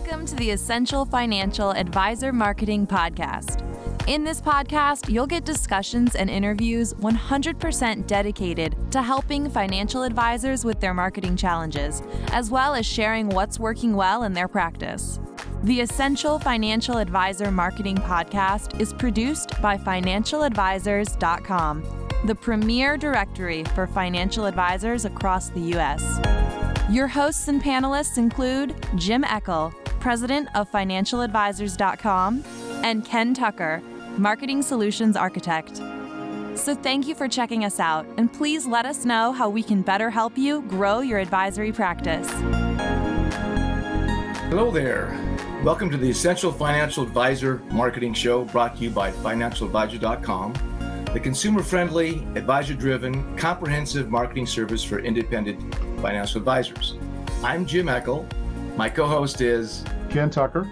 Welcome to the Essential Financial Advisor Marketing Podcast. In this podcast, you'll get discussions and interviews 100% dedicated to helping financial advisors with their marketing challenges, as well as sharing what's working well in their practice. The Essential Financial Advisor Marketing Podcast is produced by FinancialAdvisors.com, the premier directory for financial advisors across the U.S. Your hosts and panelists include Jim Eckel, president of FinancialAdvisors.com, and Ken Tucker, marketing solutions architect. So, thank you for checking us out, and please let us know how we can better help you grow your advisory practice. Hello there. Welcome to the Essential Financial Advisor Marketing Show brought to you by FinancialAdvisor.com the consumer friendly, advisor driven, comprehensive marketing service for independent financial advisors. I'm Jim Eckel. My co host is Ken Tucker.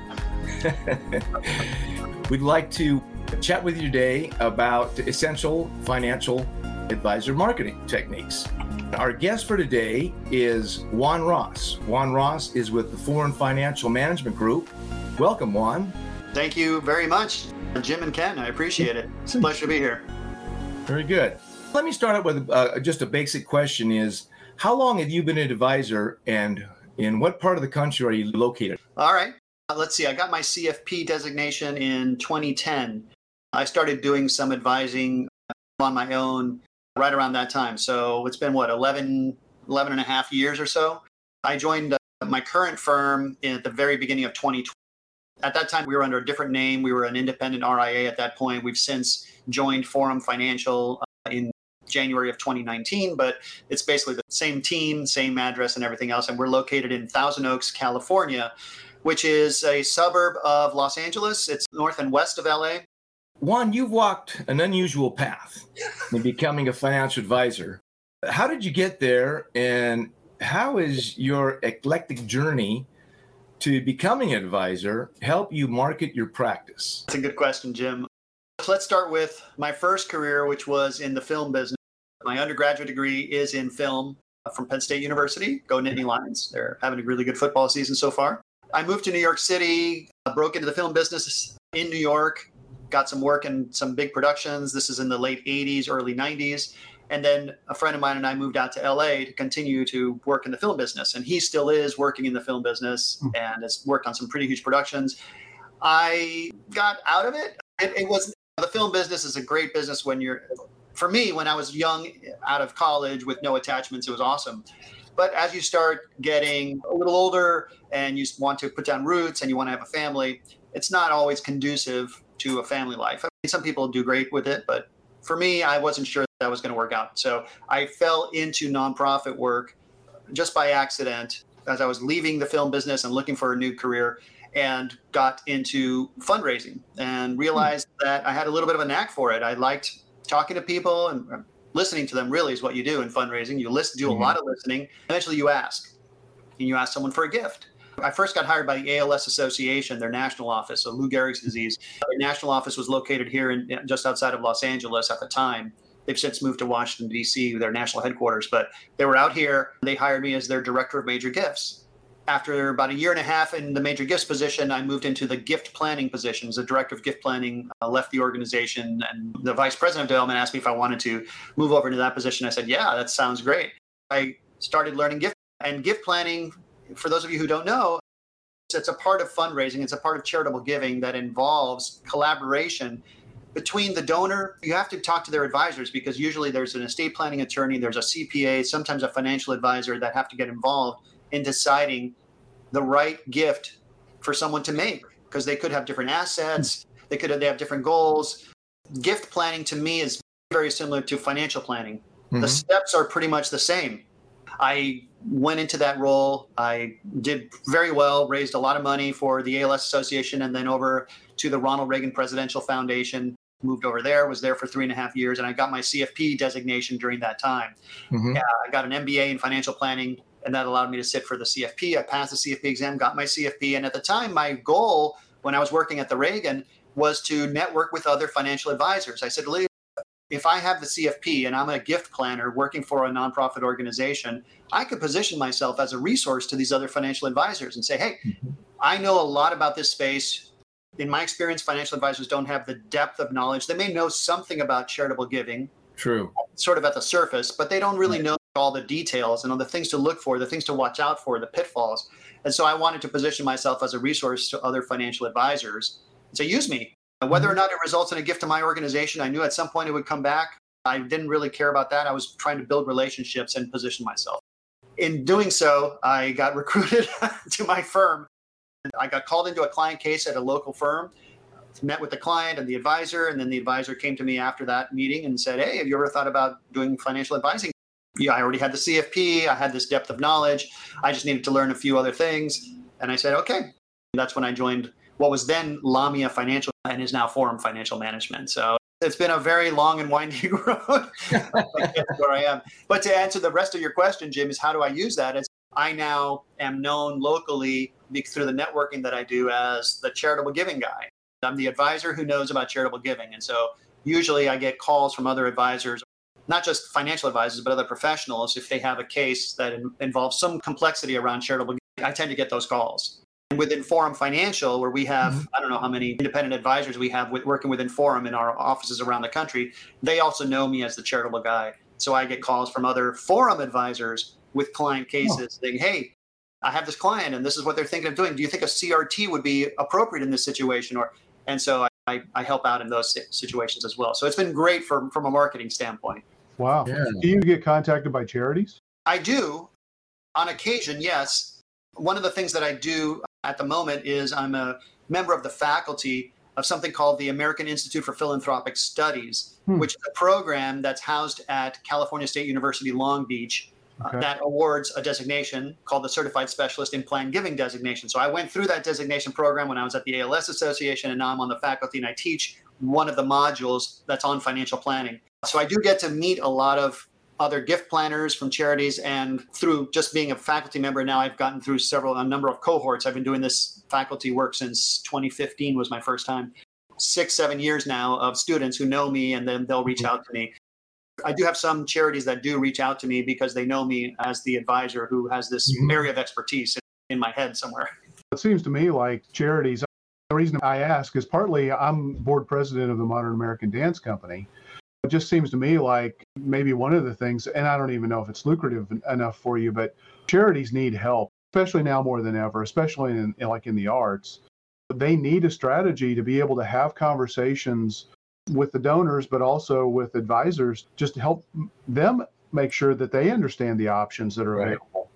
We'd like to chat with you today about essential financial advisor marketing techniques. Our guest for today is Juan Ross. Juan Ross is with the Forum Financial Management Group. Welcome, Juan. Thank you very much, Jim and Ken. I appreciate it. It's a pleasure to be here. Very good. Let me start out with uh, just a basic question: Is how long have you been an advisor, and in what part of the country are you located? All right. Uh, let's see. I got my CFP designation in 2010. I started doing some advising on my own right around that time. So it's been what 11, 11 and a half years or so. I joined uh, my current firm at the very beginning of 2020. At that time, we were under a different name. We were an independent RIA at that point. We've since joined Forum Financial uh, in January of 2019, but it's basically the same team, same address, and everything else. And we're located in Thousand Oaks, California, which is a suburb of Los Angeles. It's north and west of LA. Juan, you've walked an unusual path in becoming a financial advisor. How did you get there, and how is your eclectic journey to becoming an advisor help you market your practice? That's a good question, Jim. Let's start with my first career, which was in the film business. My undergraduate degree is in film from Penn State University. Go Nittany Lions. They're having a really good football season so far. I moved to New York City, broke into the film business in New York, got some work in some big productions. This is in the late 80s, early 90s. And then a friend of mine and I moved out to LA to continue to work in the film business. And he still is working in the film business hmm. and has worked on some pretty huge productions. I got out of it. It, it was the film business is a great business when you're for me when i was young out of college with no attachments it was awesome but as you start getting a little older and you want to put down roots and you want to have a family it's not always conducive to a family life I mean, some people do great with it but for me i wasn't sure that was going to work out so i fell into nonprofit work just by accident as i was leaving the film business and looking for a new career and got into fundraising and realized hmm. that I had a little bit of a knack for it. I liked talking to people and listening to them really is what you do in fundraising. You listen, do a mm-hmm. lot of listening. Eventually you ask and you ask someone for a gift. I first got hired by the ALS Association, their national office, so Lou Gehrig's disease. Their national office was located here in just outside of Los Angeles at the time. They've since moved to Washington, D.C., their national headquarters, but they were out here. They hired me as their director of major gifts after about a year and a half in the major gifts position, I moved into the gift planning position. As the director of gift planning, uh, left the organization, and the vice president of development asked me if I wanted to move over into that position. I said, "Yeah, that sounds great." I started learning gift and gift planning. For those of you who don't know, it's a part of fundraising. It's a part of charitable giving that involves collaboration between the donor. You have to talk to their advisors because usually there's an estate planning attorney, there's a CPA, sometimes a financial advisor that have to get involved in deciding the right gift for someone to make because they could have different assets they could have, they have different goals gift planning to me is very similar to financial planning mm-hmm. the steps are pretty much the same i went into that role i did very well raised a lot of money for the als association and then over to the ronald reagan presidential foundation moved over there was there for three and a half years and i got my cfp designation during that time mm-hmm. yeah, i got an mba in financial planning and that allowed me to sit for the CFP. I passed the CFP exam, got my CFP, and at the time, my goal when I was working at the Reagan was to network with other financial advisors. I said, if I have the CFP and I'm a gift planner working for a nonprofit organization, I could position myself as a resource to these other financial advisors and say, hey. I know a lot about this space. In my experience, financial advisors don't have the depth of knowledge. They may know something about charitable giving, True. sort of at the surface, but they don't really know all the details and all the things to look for, the things to watch out for, the pitfalls. And so I wanted to position myself as a resource to other financial advisors. So use me. Whether or mm-hmm. not it results in a gift to my organization, I knew at some point it would come back. I didn't really care about that. I was trying to build relationships and position myself. In doing so, I got recruited to my firm. I got called into a client case at a local firm, met with the client and the advisor, and then the advisor came to me after that meeting and said, Hey, have you ever thought about doing financial advising? Yeah, I already had the CFP, I had this depth of knowledge. I just needed to learn a few other things. And I said, Okay. That's when I joined what was then Lamia Financial and is now Forum Financial Management. So it's been a very long and winding road where I am. But to answer the rest of your question, Jim, is how do I use that? It's I now am known locally through the networking that I do as the charitable giving guy. I'm the advisor who knows about charitable giving. And so usually I get calls from other advisors, not just financial advisors, but other professionals if they have a case that involves some complexity around charitable. I tend to get those calls. And within Forum Financial, where we have, mm-hmm. I don't know how many independent advisors we have with, working within Forum in our offices around the country, they also know me as the charitable guy. So I get calls from other Forum advisors with client cases oh. saying, hey, I have this client and this is what they're thinking of doing. Do you think a CRT would be appropriate in this situation? Or and so I, I help out in those situations as well. So it's been great from from a marketing standpoint. Wow. Yeah. Do you get contacted by charities? I do. On occasion, yes. One of the things that I do at the moment is I'm a member of the faculty of something called the American Institute for Philanthropic Studies, hmm. which is a program that's housed at California State University Long Beach uh, okay. uh, that awards a designation called the Certified Specialist in Plan Giving designation. So I went through that designation program when I was at the ALS Association, and now I'm on the faculty and I teach one of the modules that's on financial planning. So I do get to meet a lot of other gift planners from charities, and through just being a faculty member now, I've gotten through several a number of cohorts. I've been doing this faculty work since 2015 was my first time. Six, seven years now of students who know me, and then they'll reach out to me. I do have some charities that do reach out to me because they know me as the advisor who has this mm-hmm. area of expertise in my head somewhere. It seems to me like charities. The reason I ask is partly I'm board president of the Modern American Dance Company. It just seems to me like maybe one of the things, and I don't even know if it's lucrative enough for you, but charities need help, especially now more than ever, especially in, in like in the arts. They need a strategy to be able to have conversations with the donors, but also with advisors, just to help them make sure that they understand the options that are right. available.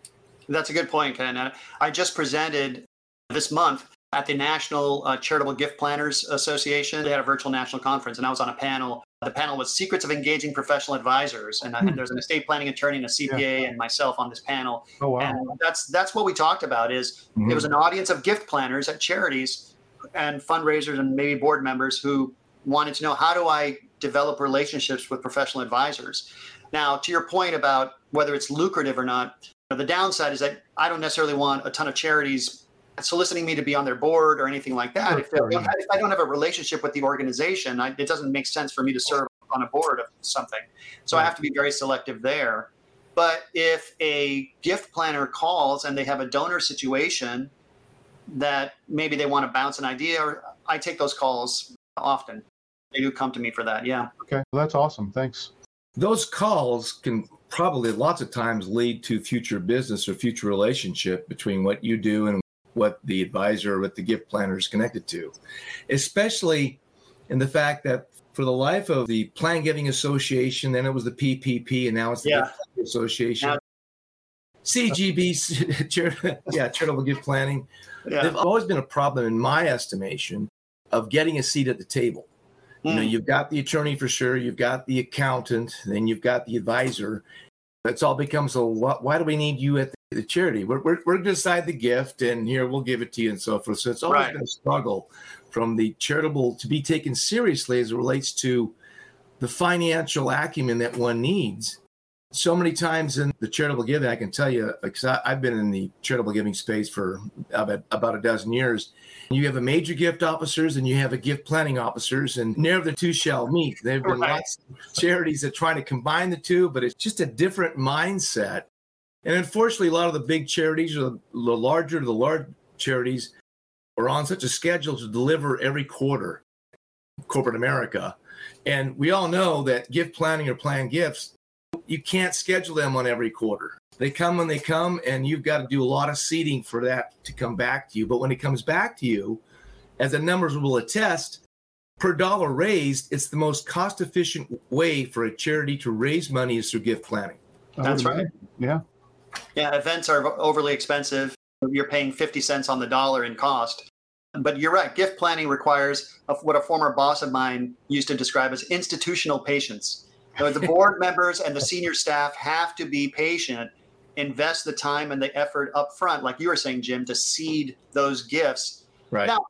That's a good point, Ken. I just presented this month at the National uh, Charitable Gift Planners Association. They had a virtual national conference, and I was on a panel. The panel was Secrets of Engaging Professional Advisors, and, uh, and there's an estate planning attorney and a CPA yeah. and myself on this panel. Oh wow! And that's that's what we talked about. Is mm-hmm. it was an audience of gift planners at charities and fundraisers and maybe board members who wanted to know how do I develop relationships with professional advisors. Now, to your point about whether it's lucrative or not, the downside is that I don't necessarily want a ton of charities soliciting me to be on their board or anything like that. Oh, if, if, I don't have a relationship with the organization, I, it doesn't make sense for me to serve on a board of something. So right. I have to be very selective there. But if a gift planner calls and they have a donor situation that maybe they want to bounce an idea, or I take those calls often they do come to me for that. Yeah. Okay, well, that's awesome. Thanks. Those calls can probably lots of times lead to future business or future relationship between what you do and what the advisor or what the gift planner is connected to, especially in the fact that for the life of the Plan Giving Association, then it was the PPP, and now it's the yeah. Association. Now, CGP, yeah, charitable gift planning. Yeah. There's always been a problem, in my estimation, of getting a seat at the table. You know, hmm. you've got the attorney for sure, you've got the accountant, then you've got the advisor. It's all becomes a why do we need you at the, the charity? We're, we're, we're going to decide the gift and here we'll give it to you and so forth. So it's always right. been a struggle from the charitable to be taken seriously as it relates to the financial acumen that one needs so many times in the charitable giving, I can tell you, because I've been in the charitable giving space for about, about a dozen years. You have a major gift officers and you have a gift planning officers, and never the two shall meet. There have been right. lots of charities that try to combine the two, but it's just a different mindset. And unfortunately, a lot of the big charities or the larger, the large charities are on such a schedule to deliver every quarter, corporate America. And we all know that gift planning or planned gifts, you can't schedule them on every quarter. They come when they come, and you've got to do a lot of seeding for that to come back to you. But when it comes back to you, as the numbers will attest, per dollar raised, it's the most cost efficient way for a charity to raise money is through gift planning. That's oh, right. Yeah. Yeah, events are overly expensive. You're paying 50 cents on the dollar in cost. But you're right. Gift planning requires what a former boss of mine used to describe as institutional patience. So the board members and the senior staff have to be patient, invest the time and the effort up front, like you were saying, Jim, to seed those gifts. Right. Now,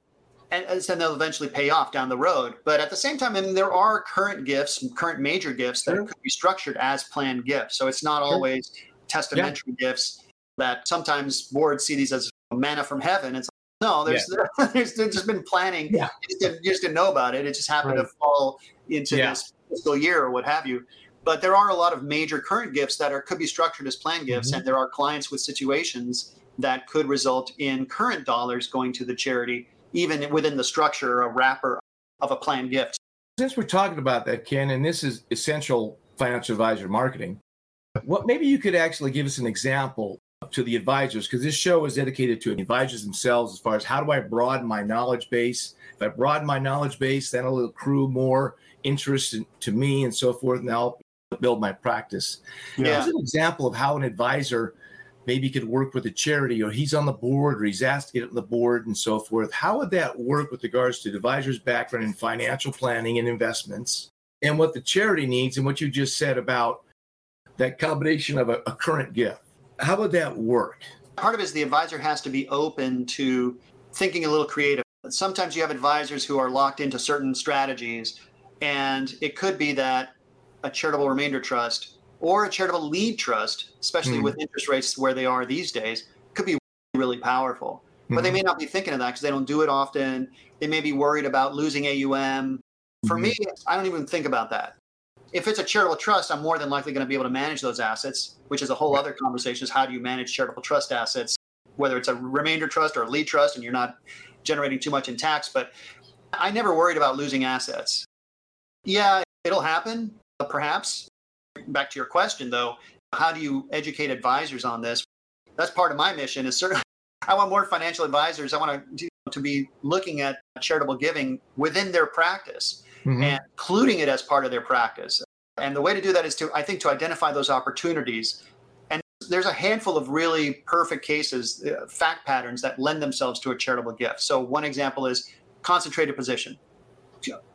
and, and then they'll eventually pay off down the road. But at the same time, I mean, there are current gifts, current major gifts that Sure. could be structured as planned gifts. So it's not Sure. always testamentary gifts that sometimes boards see these as manna from heaven. It's like, no, there's there's, there's just been planning. Yeah. You, just didn't, you just didn't know about it. It just happened to fall into Yeah. this fiscal year or what have you. But there are a lot of major current gifts that are could be structured as planned gifts, Mhm. and there are clients with situations that could result in current dollars going to the charity, even within the structure, a wrapper of a planned gift. Since we're talking about that, Ken, and this is essential financial advisor marketing, what maybe you could actually give us an example to the advisors because this show is dedicated to advisors themselves as far as how do I broaden my knowledge base? If I broaden my knowledge base, then it'll accrue more interest in, to me and so forth, and I'll build my practice. Yeah. Here's an example of how an advisor maybe could work with a charity or he's on the board or he's asked to get on the board and so forth. How would that work with regards to the advisor's background in financial planning and investments and what the charity needs and what you just said about that combination of a, a current gift? How would that work? Part of it is the advisor has to be open to thinking a little creative. Sometimes you have advisors who are locked into certain strategies, and it could be that a charitable remainder trust or a charitable lead trust, especially Hmm. with interest rates where they are these days, could be really powerful. But they Mhm. may not be thinking of that because they don't do it often. They may be worried about losing AUM. For Mhm. me, I don't even think about that. If it's a charitable trust, I'm more than likely going to be able to manage those assets, which is a whole other conversation is how do you manage charitable trust assets, whether it's a remainder trust or a lead trust and you're not generating too much in tax. But I never worried about losing assets. Yeah, it'll happen, perhaps. Back to your question though, how do you educate advisors on this? That's part of my mission is certainly I want more financial advisors. I want to, to be looking at charitable giving within their practice Mhm. and including it as part of their practice. And the way to do that is to, I think, to identify those opportunities. And there's a handful of really perfect cases, uh, fact patterns that lend themselves to a charitable gift. So one example is concentrated position.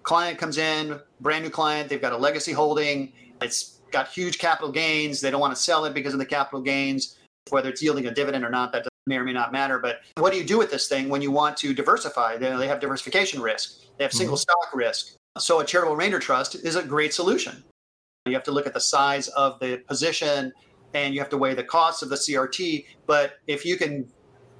Client comes in, brand new client, they've got a legacy holding, it's got huge capital gains, they don't want to sell it because of the capital gains, whether it's yielding a dividend or not, that may or may not matter. But what do you do with this thing when you want to diversify? They, they have diversification risk, they have single stock risk. So a charitable remainder trust is a great solution. You have to look at the size of the position and you have to weigh the costs of the CRT. But if you can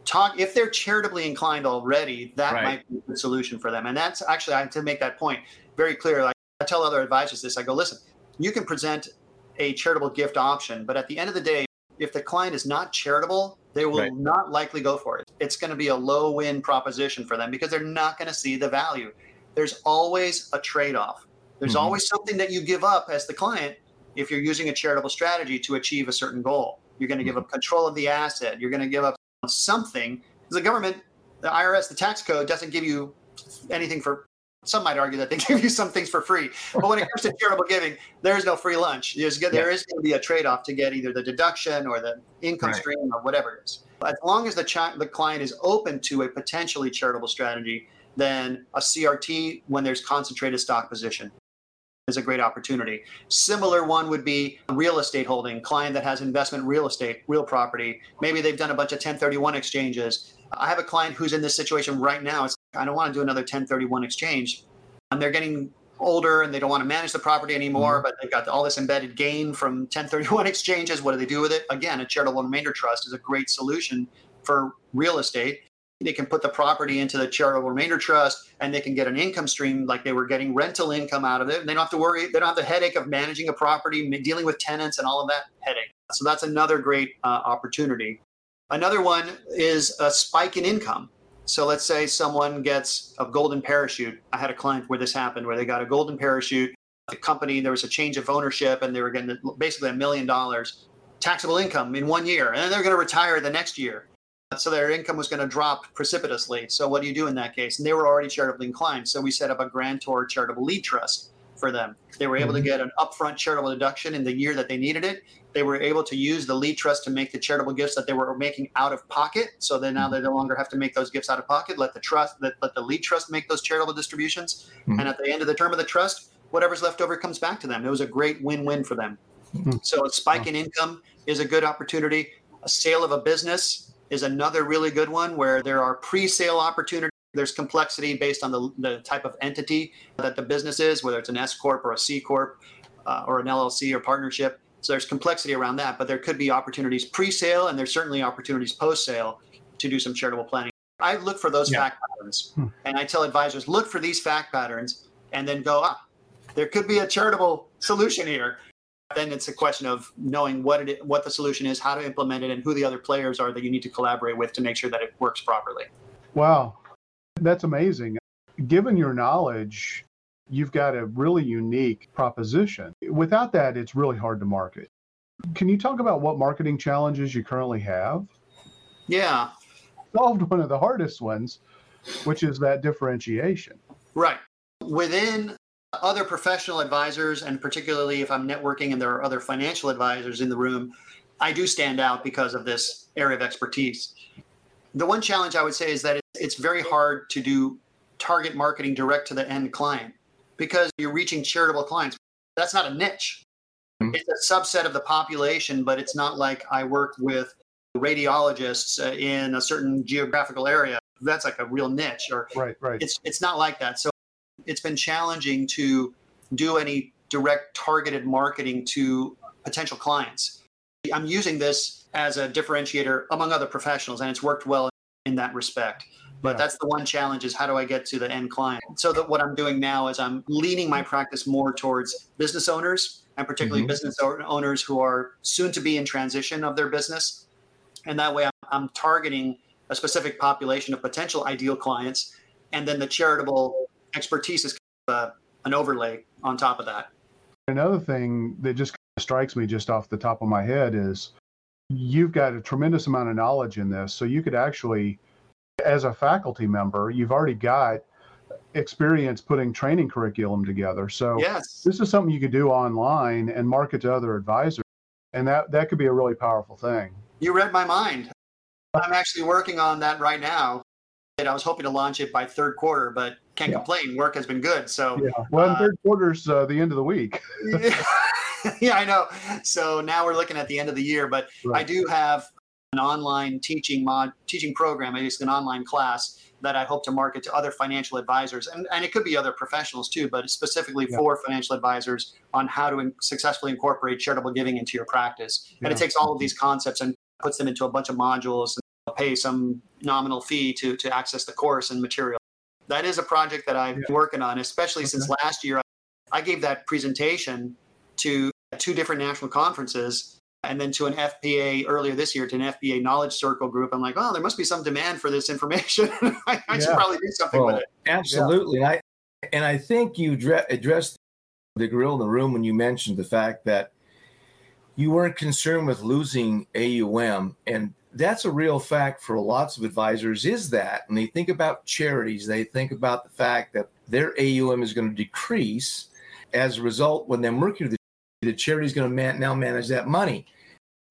talk, if they're charitably inclined already, that Right. might be a good solution for them. And that's actually, I have to make that point very clear. Like, I tell other advisors this I go, listen, you can present a charitable gift option, but at the end of the day, if the client is not charitable, they will Right. not likely go for it. It's going to be a low win proposition for them because they're not going to see the value. There's always a trade off. There's Mhm. always something that you give up as the client if you're using a charitable strategy to achieve a certain goal. You're going to give up control of the asset. You're going to give up something. The government, the IRS, the tax code doesn't give you anything for. Some might argue that they give you some things for free, but when it comes to charitable giving, there is no free lunch. There's, there is going to be a trade-off to get either the deduction or the income Right. stream or whatever it is. As long as the chi- the client is open to a potentially charitable strategy, then a CRT when there's concentrated stock position is a great opportunity. Similar one would be a real estate holding, client that has investment real estate, real property. Maybe they've done a bunch of 1031 exchanges. I have a client who's in this situation right now. It's, I don't want to do another 1031 exchange. And they're getting older and they don't want to manage the property anymore, mm-hmm. but they've got all this embedded gain from 1031 exchanges. What do they do with it? Again, a charitable remainder trust is a great solution for real estate. They can put the property into the charitable remainder trust and they can get an income stream like they were getting rental income out of it. And they don't have to worry, they don't have the headache of managing a property, dealing with tenants and all of that headache. So that's another great uh, opportunity. Another one is a spike in income. So let's say someone gets a golden parachute. I had a client where this happened, where they got a golden parachute. The company, there was a change of ownership, and they were getting basically a million dollars taxable income in one year, and then they're going to retire the next year. So their income was going to drop precipitously. So what do you do in that case? And they were already charitably inclined. So we set up a grantor charitable lead trust for them. They were able to get an upfront charitable deduction in the year that they needed it. They were able to use the lead trust to make the charitable gifts that they were making out of pocket. So then now they no longer have to make those gifts out of pocket. Let the trust, let, let the lead trust make those charitable distributions. Mhm. And at the end of the term of the trust, whatever's left over comes back to them. It was a great win-win for them. Mhm. So a spike in income is a good opportunity. A sale of a business is another really good one where there are pre-sale opportunities. There's complexity based on the, the type of entity that the business is, whether it's an S corp or a C corp uh, or an LLC or partnership. So there's complexity around that, but there could be opportunities pre-sale and there's certainly opportunities post-sale to do some charitable planning. I look for those Yeah. fact patterns, Hmm. and I tell advisors look for these fact patterns, and then go ah, there could be a charitable solution here. Then it's a question of knowing what it what the solution is, how to implement it, and who the other players are that you need to collaborate with to make sure that it works properly. Wow, that's amazing. Given your knowledge, you've got a really unique proposition. Without that, it's really hard to market. Can you talk about what marketing challenges you currently have? Yeah, Solved one of the hardest ones, which is that differentiation. Right. Within other professional advisors, and particularly if I'm networking and there are other financial advisors in the room, I do stand out because of this area of expertise. The one challenge I would say is that it's very hard to do target marketing direct to the end client because you're reaching charitable clients. That's not a niche. Mhm. It's a subset of the population, but it's not like I work with radiologists uh, in a certain geographical area. That's like a real niche or Right, right. it's it's not like that. So it's been challenging to do any direct targeted marketing to potential clients. I'm using this as a differentiator among other professionals, and it's worked well in that respect. But Yeah. that's the one challenge is how do I get to the end client? So that what I'm doing now is I'm leaning my practice more towards business owners and particularly Mhm. business owners who are soon to be in transition of their business. And that way I'm, I'm targeting a specific population of potential ideal clients. And then the charitable expertise is kind of a, an overlay on top of that. Another thing that just strikes me just off the top of my head is you've got a tremendous amount of knowledge in this. So you could actually, as a faculty member, you've already got experience putting training curriculum together. So Yes. this is something you could do online and market to other advisors. And that, that could be a really powerful thing. You read my mind. I'm actually working on that right now. I was hoping to launch it by third quarter, but can't Yeah. complain. Work has been good. So Yeah. Well, Uh, third quarter's uh, the end of the week. yeah, I know. So now we're looking at the end of the year, but I do have an online teaching mod teaching program, at least an online class that I hope to market to other financial advisors, and, and it could be other professionals too, but specifically Yeah. for financial advisors on how to in- successfully incorporate charitable giving into your practice. And it takes all of these concepts and puts them into a bunch of modules and pay some nominal fee to to access the course and material. That is a project that I've been working on, especially since last year. I gave that presentation to two different national conferences and then to an FPA earlier this year to an FPA knowledge circle group. I'm like, oh, there must be some demand for this information. I, I should probably do something with it. absolutely. And I and I think you dre- addressed the gorilla in the room when you mentioned the fact that you weren't concerned with losing AUM, and that's a real fact for lots of advisors. Is that when they think about charities, they think about the fact that their AUM is going to decrease as a result when they're working with the, charity is going to man- now manage that money.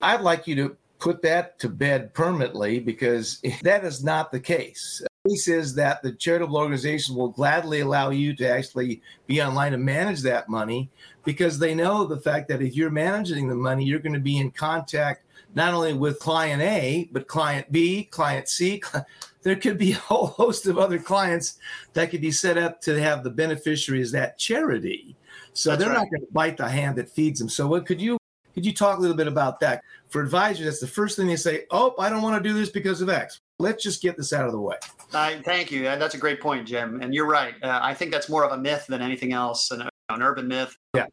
I'd like you to put that to bed permanently because that is not the case case is that the charitable organization will gladly allow you to actually be online and manage that money because they know the fact that if you're managing the money, you're going to be in contact not only with client A, but client B, client C. There could be a whole host of other clients that could be set up to have the beneficiary as that charity. So That's they're right. not going to bite the hand that feeds them. So what could you could you talk a little bit about that? For advisors, that's the first thing they say, oh, I don't want to do this because of X. Let's just get this out of the way. I thank you. And that's a great point, Jim. And you're right. Uh, I think that's more of a myth than anything else, an, an urban myth. Yeah.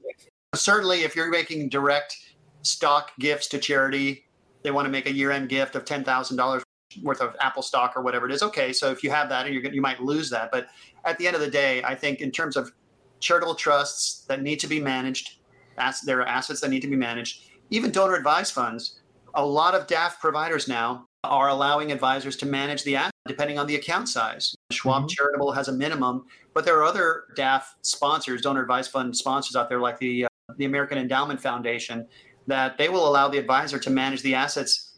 Certainly, if you're making direct stock gifts to charity, they want to make a year-end gift of ten thousand dollars. worth of Apple stock or whatever it is. Okay, so if you have that, and you're you might lose that. But at the end of the day, I think in terms of charitable trusts that need to be managed, as, there are assets that need to be managed. Even donor advised funds. A lot of DAF providers now are allowing advisors to manage the asset depending on the account size. Schwab mm-hmm. Charitable has a minimum, but there are other DAF sponsors, donor advised fund sponsors out there, like the uh, the American Endowment Foundation, that they will allow the advisor to manage the assets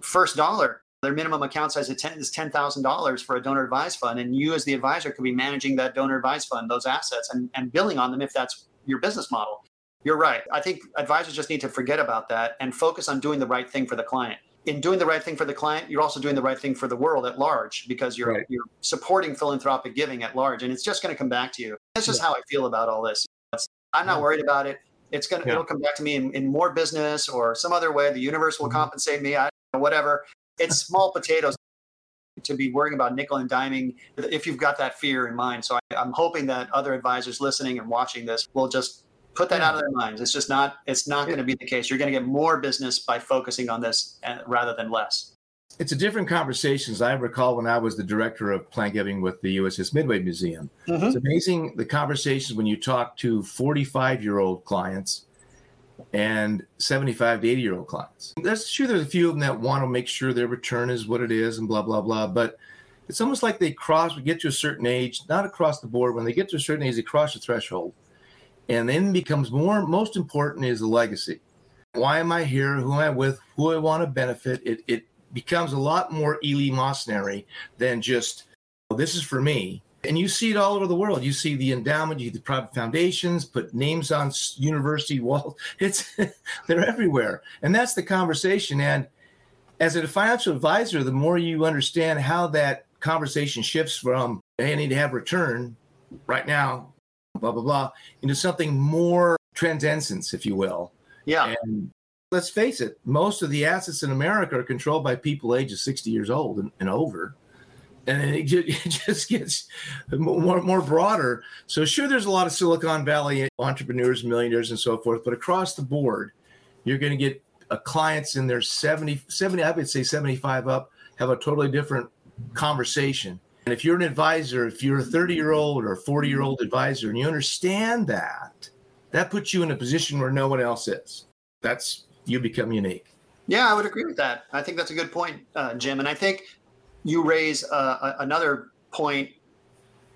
first dollar. Their minimum account size is ten thousand dollars for a donor advised fund, and you as the advisor could be managing that donor advised fund, those assets, and, and billing on them if that's your business model. You're right. I think advisors just need to forget about that and focus on doing the right thing for the client. In doing the right thing for the client, you're also doing the right thing for the world at large because you're right. you're supporting philanthropic giving at large, and it's just going to come back to you. That's just yeah. how I feel about all this. I'm not worried about it. It's gonna yeah. it'll come back to me in, in more business or some other way. The universe will mm-hmm. compensate me. I know, whatever. It's small potatoes to be worrying about nickel and diming if you've got that fear in mind. So I, am hoping that other advisors listening and watching this will just put that yeah. out of their minds. It's just not it's not going to be the case. You're going to get more business by focusing on this uh, rather than less it's a different conversation. As I recall when I was the director of planned giving with the USS Midway Museum. Mm-hmm. It's amazing the conversations when you talk to 45 year old clients and 75 to 80 year old clients. That's true. There's a few of them that want to make sure their return is what it is and blah, blah, blah. But it's almost like they cross, we get to a certain age, not across the board. When they get to a certain age, they cross the threshold. And then becomes more, most important is the legacy. Why am I here? Who am I with? Who I want to benefit? It, it becomes a lot more eleemosynary than just, well, this is for me. And you see it all over the world. You see the endowment, you see the private foundations, put names on university walls. It's they're everywhere. And that's the conversation. And as a financial advisor, the more you understand how that conversation shifts from hey, I need to have return right now, blah blah blah, into something more transcendence, if you will. Yeah. And let's face it, most of the assets in America are controlled by people ages 60 years old and, and over. And it just gets more, more broader. So, sure, there's a lot of Silicon Valley entrepreneurs, millionaires, and so forth, but across the board, you're going to get uh, clients in their 70, 70, I would say 75 up, have a totally different conversation. And if you're an advisor, if you're a 30 year old or a 40 year old advisor, and you understand that, that puts you in a position where no one else is. That's you become unique. Yeah, I would agree with that. I think that's a good point, uh, Jim. And I think you raise uh, another point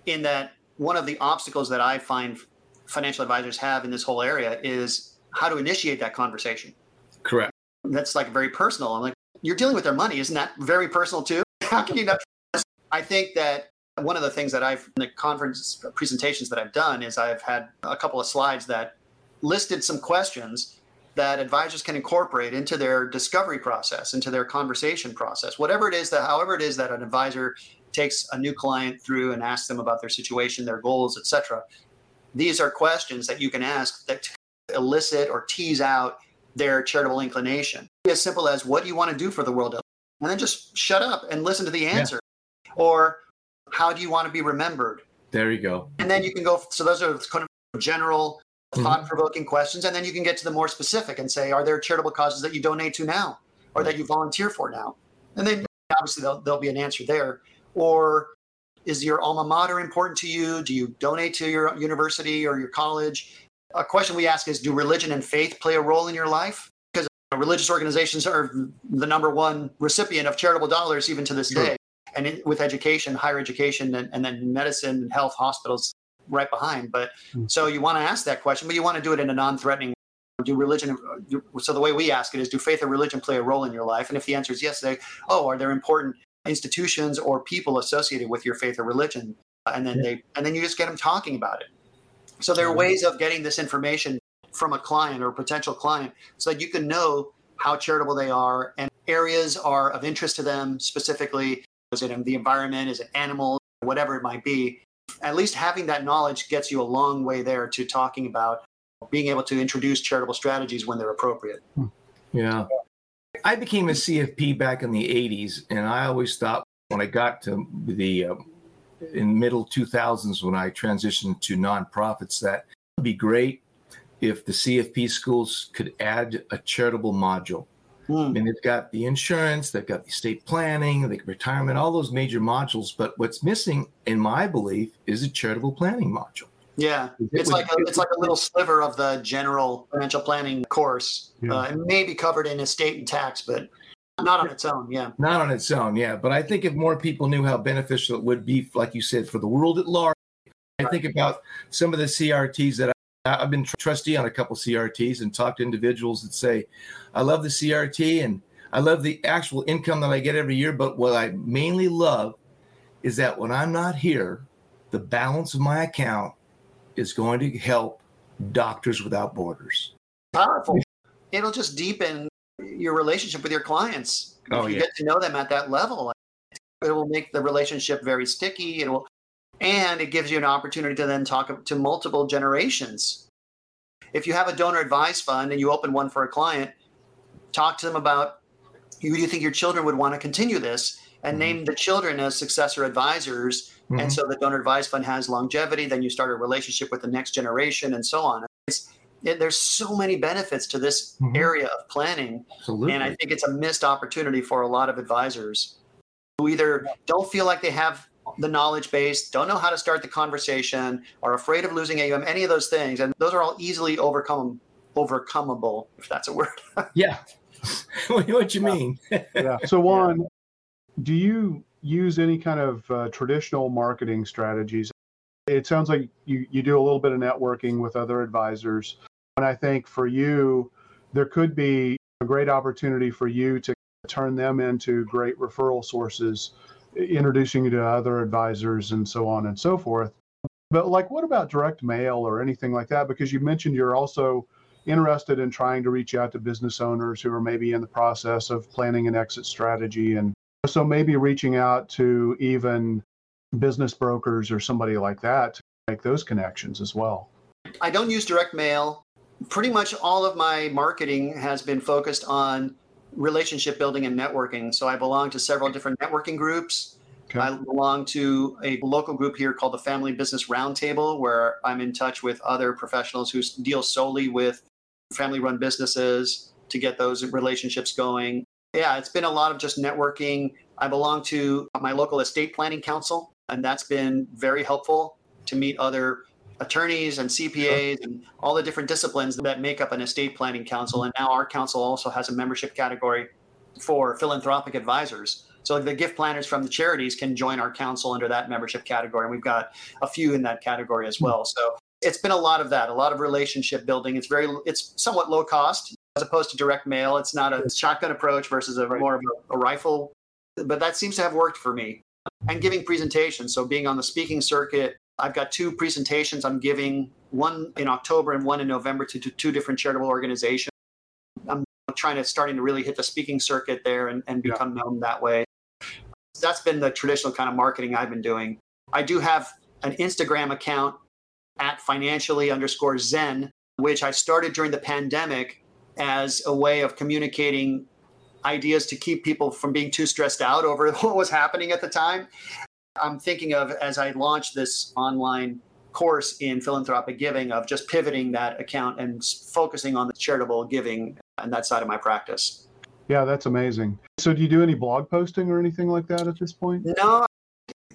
in that one of the obstacles that I find financial advisors have in this whole area is how to initiate that conversation. Correct. That's like very personal. I'm like, you're dealing with their money. Isn't that very personal too? How can you not? I think that one of the things that I've, in the conference presentations that I've done is I've had a couple of slides that listed some questions that advisors can incorporate into their discovery process, into their conversation process, whatever it is that, however it is that an advisor takes a new client through and asks them about their situation, their goals, etc. These are questions that you can ask that elicit or tease out their charitable inclination. Be As simple as, "What do you want to do for the world?" And then just shut up and listen to the answer. Yeah. Or, "How do you want to be remembered?" There you go. And then you can go. So those are kind of general. Mm-hmm. thought provoking questions. And then you can get to the more specific and say, are there charitable causes that you donate to now or that you volunteer for now? And then obviously there'll, there'll be an answer there. Or is your alma mater important to you? Do you donate to your university or your college? A question we ask is Do religion and faith play a role in your life? Because religious organizations are the number one recipient of charitable dollars even to this sure. day. And in, with education, higher education, and, and then medicine and health hospitals, right behind. But hmm. so you want to ask that question, but you want to do it in a non-threatening. Way. Do religion? So the way we ask it is, do faith or religion play a role in your life? And if the answer is yes, they oh, are there important institutions or people associated with your faith or religion? And then they and then you just get them talking about it. So there are ways of getting this information from a client or potential client so that you can know how charitable they are and areas are of interest to them specifically. Is it in the environment? Is it animals? Whatever it might be at least having that knowledge gets you a long way there to talking about being able to introduce charitable strategies when they're appropriate. Hmm. Yeah. I became a CFP back in the 80s, and I always thought when I got to the uh, in middle 2000s when I transitioned to nonprofits that would be great if the CFP schools could add a charitable module. I mean, they've got the insurance, they've got the estate planning, the retirement, all those major modules. But what's missing, in my belief, is a charitable planning module. Yeah, it's like a, it's like a little sliver of the general financial planning course. Yeah. Uh, it may be covered in estate and tax, but not on its own. Yeah. Not on its own, yeah. But I think if more people knew how beneficial it would be, like you said, for the world at large, I think about some of the CRTs that I, I've been trustee on a couple CRTs and talked to individuals that say, I love the CRT and I love the actual income that I get every year. But what I mainly love is that when I'm not here, the balance of my account is going to help Doctors Without Borders. Powerful. It'll just deepen your relationship with your clients. Oh, if you yeah. get to know them at that level, it will make the relationship very sticky. It will, and it gives you an opportunity to then talk to multiple generations. If you have a donor advised fund and you open one for a client, talk to them about who do you think your children would want to continue this and Mhm. name the children as successor advisors Mhm. and so the donor advised fund has longevity then you start a relationship with the next generation and so on it's, it, there's so many benefits to this Mhm. area of planning Absolutely. and i think it's a missed opportunity for a lot of advisors who either don't feel like they have the knowledge base don't know how to start the conversation are afraid of losing aum any of those things and those are all easily overcome overcomable if that's a word yeah. what what you mean? yeah. So Juan, do you use any kind of uh, traditional marketing strategies? It sounds like you, you do a little bit of networking with other advisors. And I think for you, there could be a great opportunity for you to turn them into great referral sources, introducing you to other advisors and so on and so forth. But like, what about direct mail or anything like that? Because you mentioned you're also interested in trying to reach out to business owners who are maybe in the process of planning an exit strategy. And so maybe reaching out to even business brokers or somebody like that to make those connections as well. I don't use direct mail. Pretty much all of my marketing has been focused on relationship building and networking. So I belong to several different networking groups. Okay. I belong to a local group here called the Family Business Roundtable, where I'm in touch with other professionals who deal solely with family run businesses to get those relationships going. Yeah, it's been a lot of just networking. I belong to my local estate planning council, and that's been very helpful to meet other attorneys and CPAs and all the different disciplines that make up an estate planning council. And now our council also has a membership category for philanthropic advisors. So the gift planners from the charities can join our council under that membership category. And we've got a few in that category as well. So it's been a lot of that, a lot of relationship building. It's very, it's somewhat low cost as opposed to direct mail. It's not a shotgun approach versus a more of a, a rifle, but that seems to have worked for me. And giving presentations. So being on the speaking circuit, I've got two presentations I'm giving, one in October and one in November to, two different charitable organizations. I'm trying to starting to really hit the speaking circuit there and, and Yeah. become known that way. That's been the traditional kind of marketing I've been doing. I do have an Instagram account at financially underscore Zen, which I started during the pandemic as a way of communicating ideas to keep people from being too stressed out over what was happening at the time. I'm thinking of as I launch this online course in philanthropic giving of just pivoting that account and focusing on the charitable giving and that side of my practice. Yeah, that's amazing. So, do you do any blog posting or anything like that at this point? No,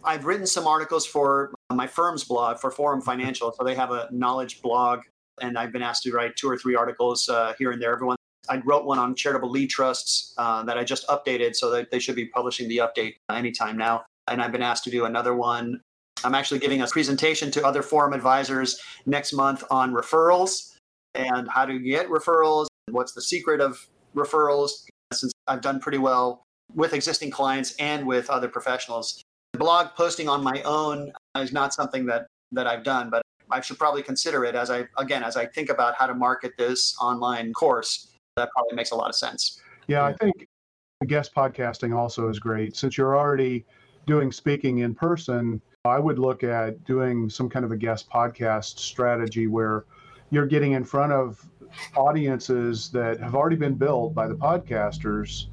I've written some articles for my firm's blog for Forum Financial. So they have a knowledge blog, and I've been asked to write two or three articles uh, here and there. Everyone, I wrote one on charitable lead trusts uh, that I just updated, so that they should be publishing the update anytime now. And I've been asked to do another one. I'm actually giving a presentation to other forum advisors next month on referrals and how to get referrals. What's the secret of referrals? Since I've done pretty well with existing clients and with other professionals blog posting on my own is not something that that I've done, but I should probably consider it as I again as I think about how to market this online course. That probably makes a lot of sense. Yeah, I think guest podcasting also is great. Since you're already doing speaking in person, I would look at doing some kind of a guest podcast strategy where you're getting in front of audiences that have already been built by the podcasters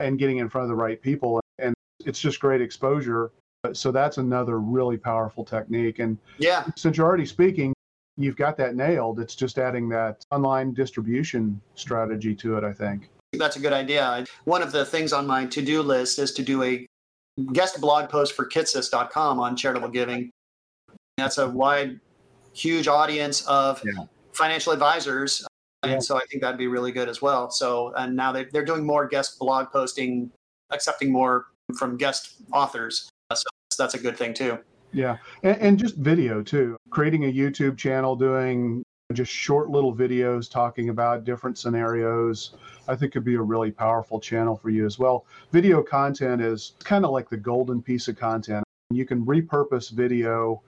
and getting in front of the right people. And it's just great exposure. So that's another really powerful technique. And Yeah, since you're already speaking, you've got that nailed. It's just adding that online distribution strategy to it, I think. That's a good idea. One of the things on my to do list is to do a guest blog post for kitces.com on charitable giving. That's a wide, huge audience of yeah. financial advisors. Uh, yeah. And so I think that'd be really good as well. So, and now they, they're doing more guest blog posting, accepting more from guest authors. Uh, so that's a good thing too. Yeah. And, and just video too. Creating a YouTube channel, doing just short little videos talking about different scenarios, I think could be a really powerful channel for you as well. Video content is kind of like the golden piece of content. You can repurpose video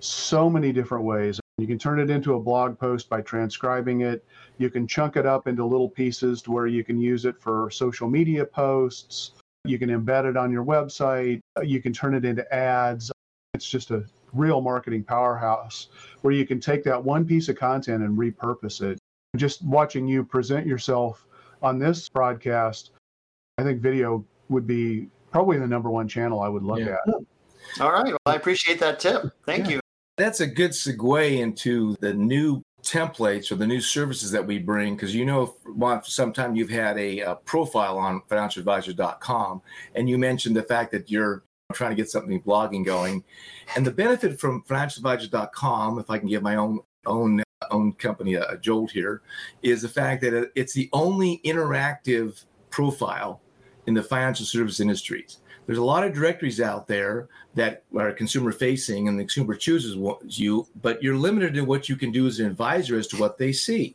so many different ways. You can turn it into a blog post by transcribing it. You can chunk it up into little pieces to where you can use it for social media posts. You can embed it on your website. You can turn it into ads. It's just a real marketing powerhouse where you can take that one piece of content and repurpose it. Just watching you present yourself on this broadcast, I think video would be probably the number one channel I would look yeah. at. All right. Well, I appreciate that tip. Thank yeah. you. That's a good segue into the new templates or the new services that we bring because you know for some time you've had a, a profile on financialadvisor.com and you mentioned the fact that you're trying to get something blogging going. And the benefit from financialadvisor.com, if I can give my own own own company a jolt here, is the fact that uh, it's the only interactive profile in the financial service industries. There's a lot of directories out there that are consumer facing and the consumer chooses you, but you're limited in what you can do as an advisor as to what they see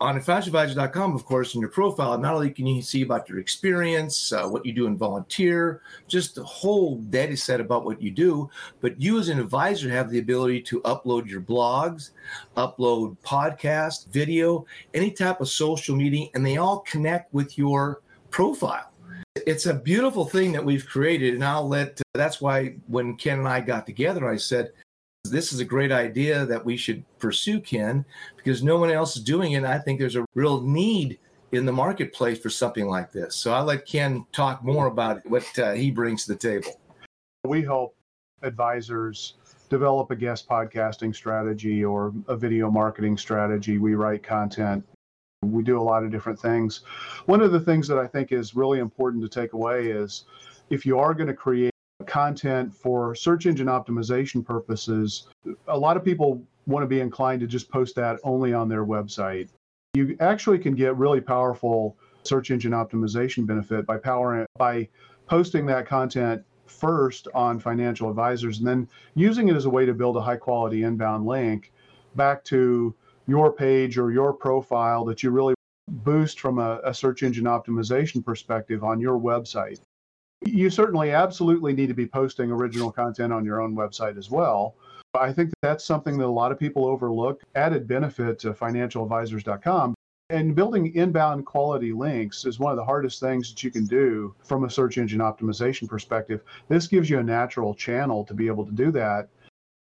on financialadvisor.com, of course, in your profile, not only can you see about your experience, uh, what you do in volunteer, just a whole data set about what you do, but you as an advisor have the ability to upload your blogs, upload podcast, video, any type of social media, and they all connect with your profile. It's a beautiful thing that we've created, and I'll let. Uh, that's why when Ken and I got together, I said, this is a great idea that we should pursue, Ken, because no one else is doing it. I think there's a real need in the marketplace for something like this. So I'll let Ken talk more about what uh, he brings to the table. We help advisors develop a guest podcasting strategy or a video marketing strategy. We write content. We do a lot of different things. One of the things that I think is really important to take away is if you are going to create content for search engine optimization purposes, a lot of people want to be inclined to just post that only on their website. You actually can get really powerful search engine optimization benefit by powering by posting that content first on financial advisors and then using it as a way to build a high quality inbound link back to your page or your profile that you really boost from a, a search engine optimization perspective on your website you certainly absolutely need to be posting original content on your own website as well. I think that's something that a lot of people overlook. Added benefit to financialadvisors.com. And building inbound quality links is one of the hardest things that you can do from a search engine optimization perspective. This gives you a natural channel to be able to do that.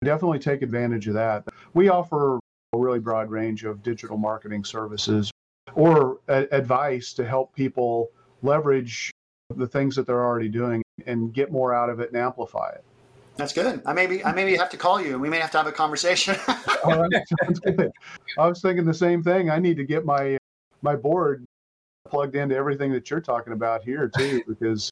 Definitely take advantage of that. We offer a really broad range of digital marketing services or a- advice to help people leverage the things that they're already doing and get more out of it and amplify it. That's good. I maybe I maybe have to call you and we may have to have a conversation. All right, sounds good. I was thinking the same thing. I need to get my my board plugged into everything that you're talking about here too, because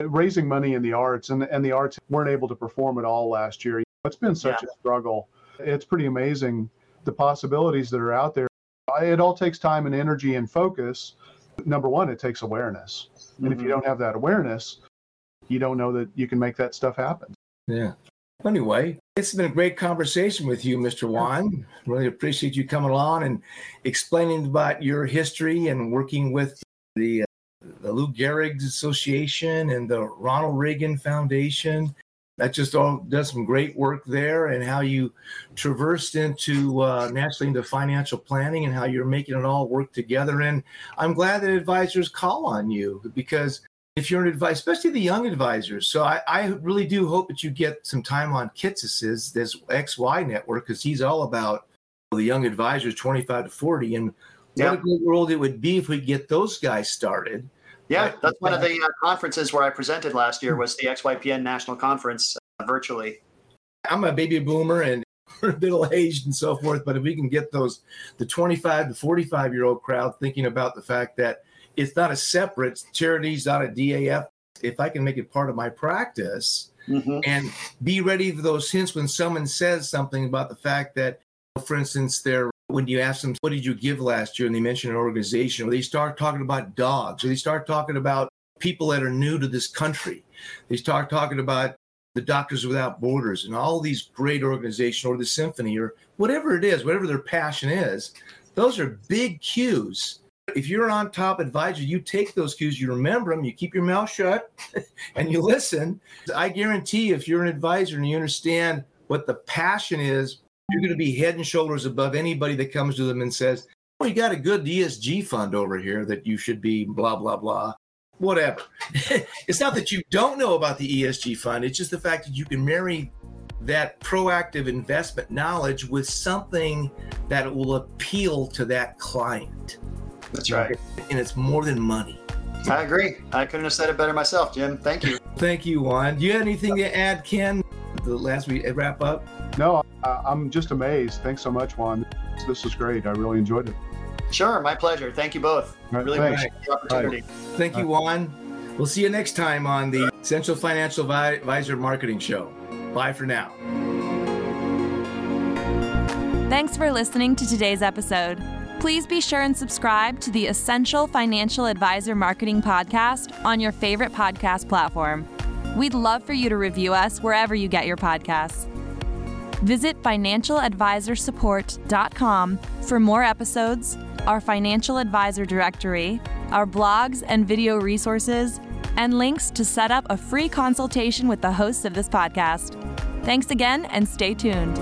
raising money in the arts and and the arts weren't able to perform at all last year. It's been such yeah. a struggle. It's pretty amazing the possibilities that are out there. It all takes time and energy and focus. Number one, it takes awareness and mm-hmm. if you mm-hmm. don't have that awareness, you don't know that you can make that stuff happen. Yeah. Anyway, it's been a great conversation with you, Mr. Juan. Really appreciate you coming along and explaining about your history and working with the, uh, the Lou Gehrig's Association and the Ronald Reagan Foundation. That just all does some great work there, and how you traversed into uh, naturally into financial planning and how you're making it all work together. And I'm glad that advisors call on you because if you're an advisor, especially the young advisors. So I, I really do hope that you get some time on Kitces's this XY network because he's all about the young advisors 25 to 40 and yeah. what a great world it would be if we get those guys started. Yeah, right. that's one of the uh, conferences where I presented last year was the XYPN National Conference uh, virtually. I'm a baby boomer and middle aged and so forth, but if we can get those the 25 to 45 year old crowd thinking about the fact that it's not a separate charities, not a DAF. If I can make it part of my practice mm-hmm. and be ready for those hints when someone says something about the fact that, for instance, they're when you ask them, what did you give last year? And they mention an organization, or they start talking about dogs, or they start talking about people that are new to this country. They start talking about the Doctors Without Borders and all these great organizations, or the symphony, or whatever it is, whatever their passion is. Those are big cues. If you're an on top advisor, you take those cues, you remember them, you keep your mouth shut, and you listen. I guarantee if you're an advisor and you understand what the passion is, you're going to be head and shoulders above anybody that comes to them and says, Oh, you got a good ESG fund over here that you should be blah, blah, blah whatever. it's not that you don't know about the ESG fund, it's just the fact that you can marry that proactive investment knowledge with something that will appeal to that client. That's right. And it's more than money. I agree. I couldn't have said it better myself, Jim. Thank you. Thank you, Juan. Do you have anything to add, Ken? The last we wrap up. No, I'm just amazed. Thanks so much, Juan. This was great. I really enjoyed it. Sure, my pleasure. Thank you both. Right, really thanks. appreciate the opportunity. Right. Thank you, Juan. We'll see you next time on the Essential Financial Advisor Marketing Show. Bye for now. Thanks for listening to today's episode. Please be sure and subscribe to the Essential Financial Advisor Marketing Podcast on your favorite podcast platform. We'd love for you to review us wherever you get your podcasts. Visit financialadvisorsupport.com for more episodes, our financial advisor directory, our blogs and video resources, and links to set up a free consultation with the hosts of this podcast. Thanks again and stay tuned.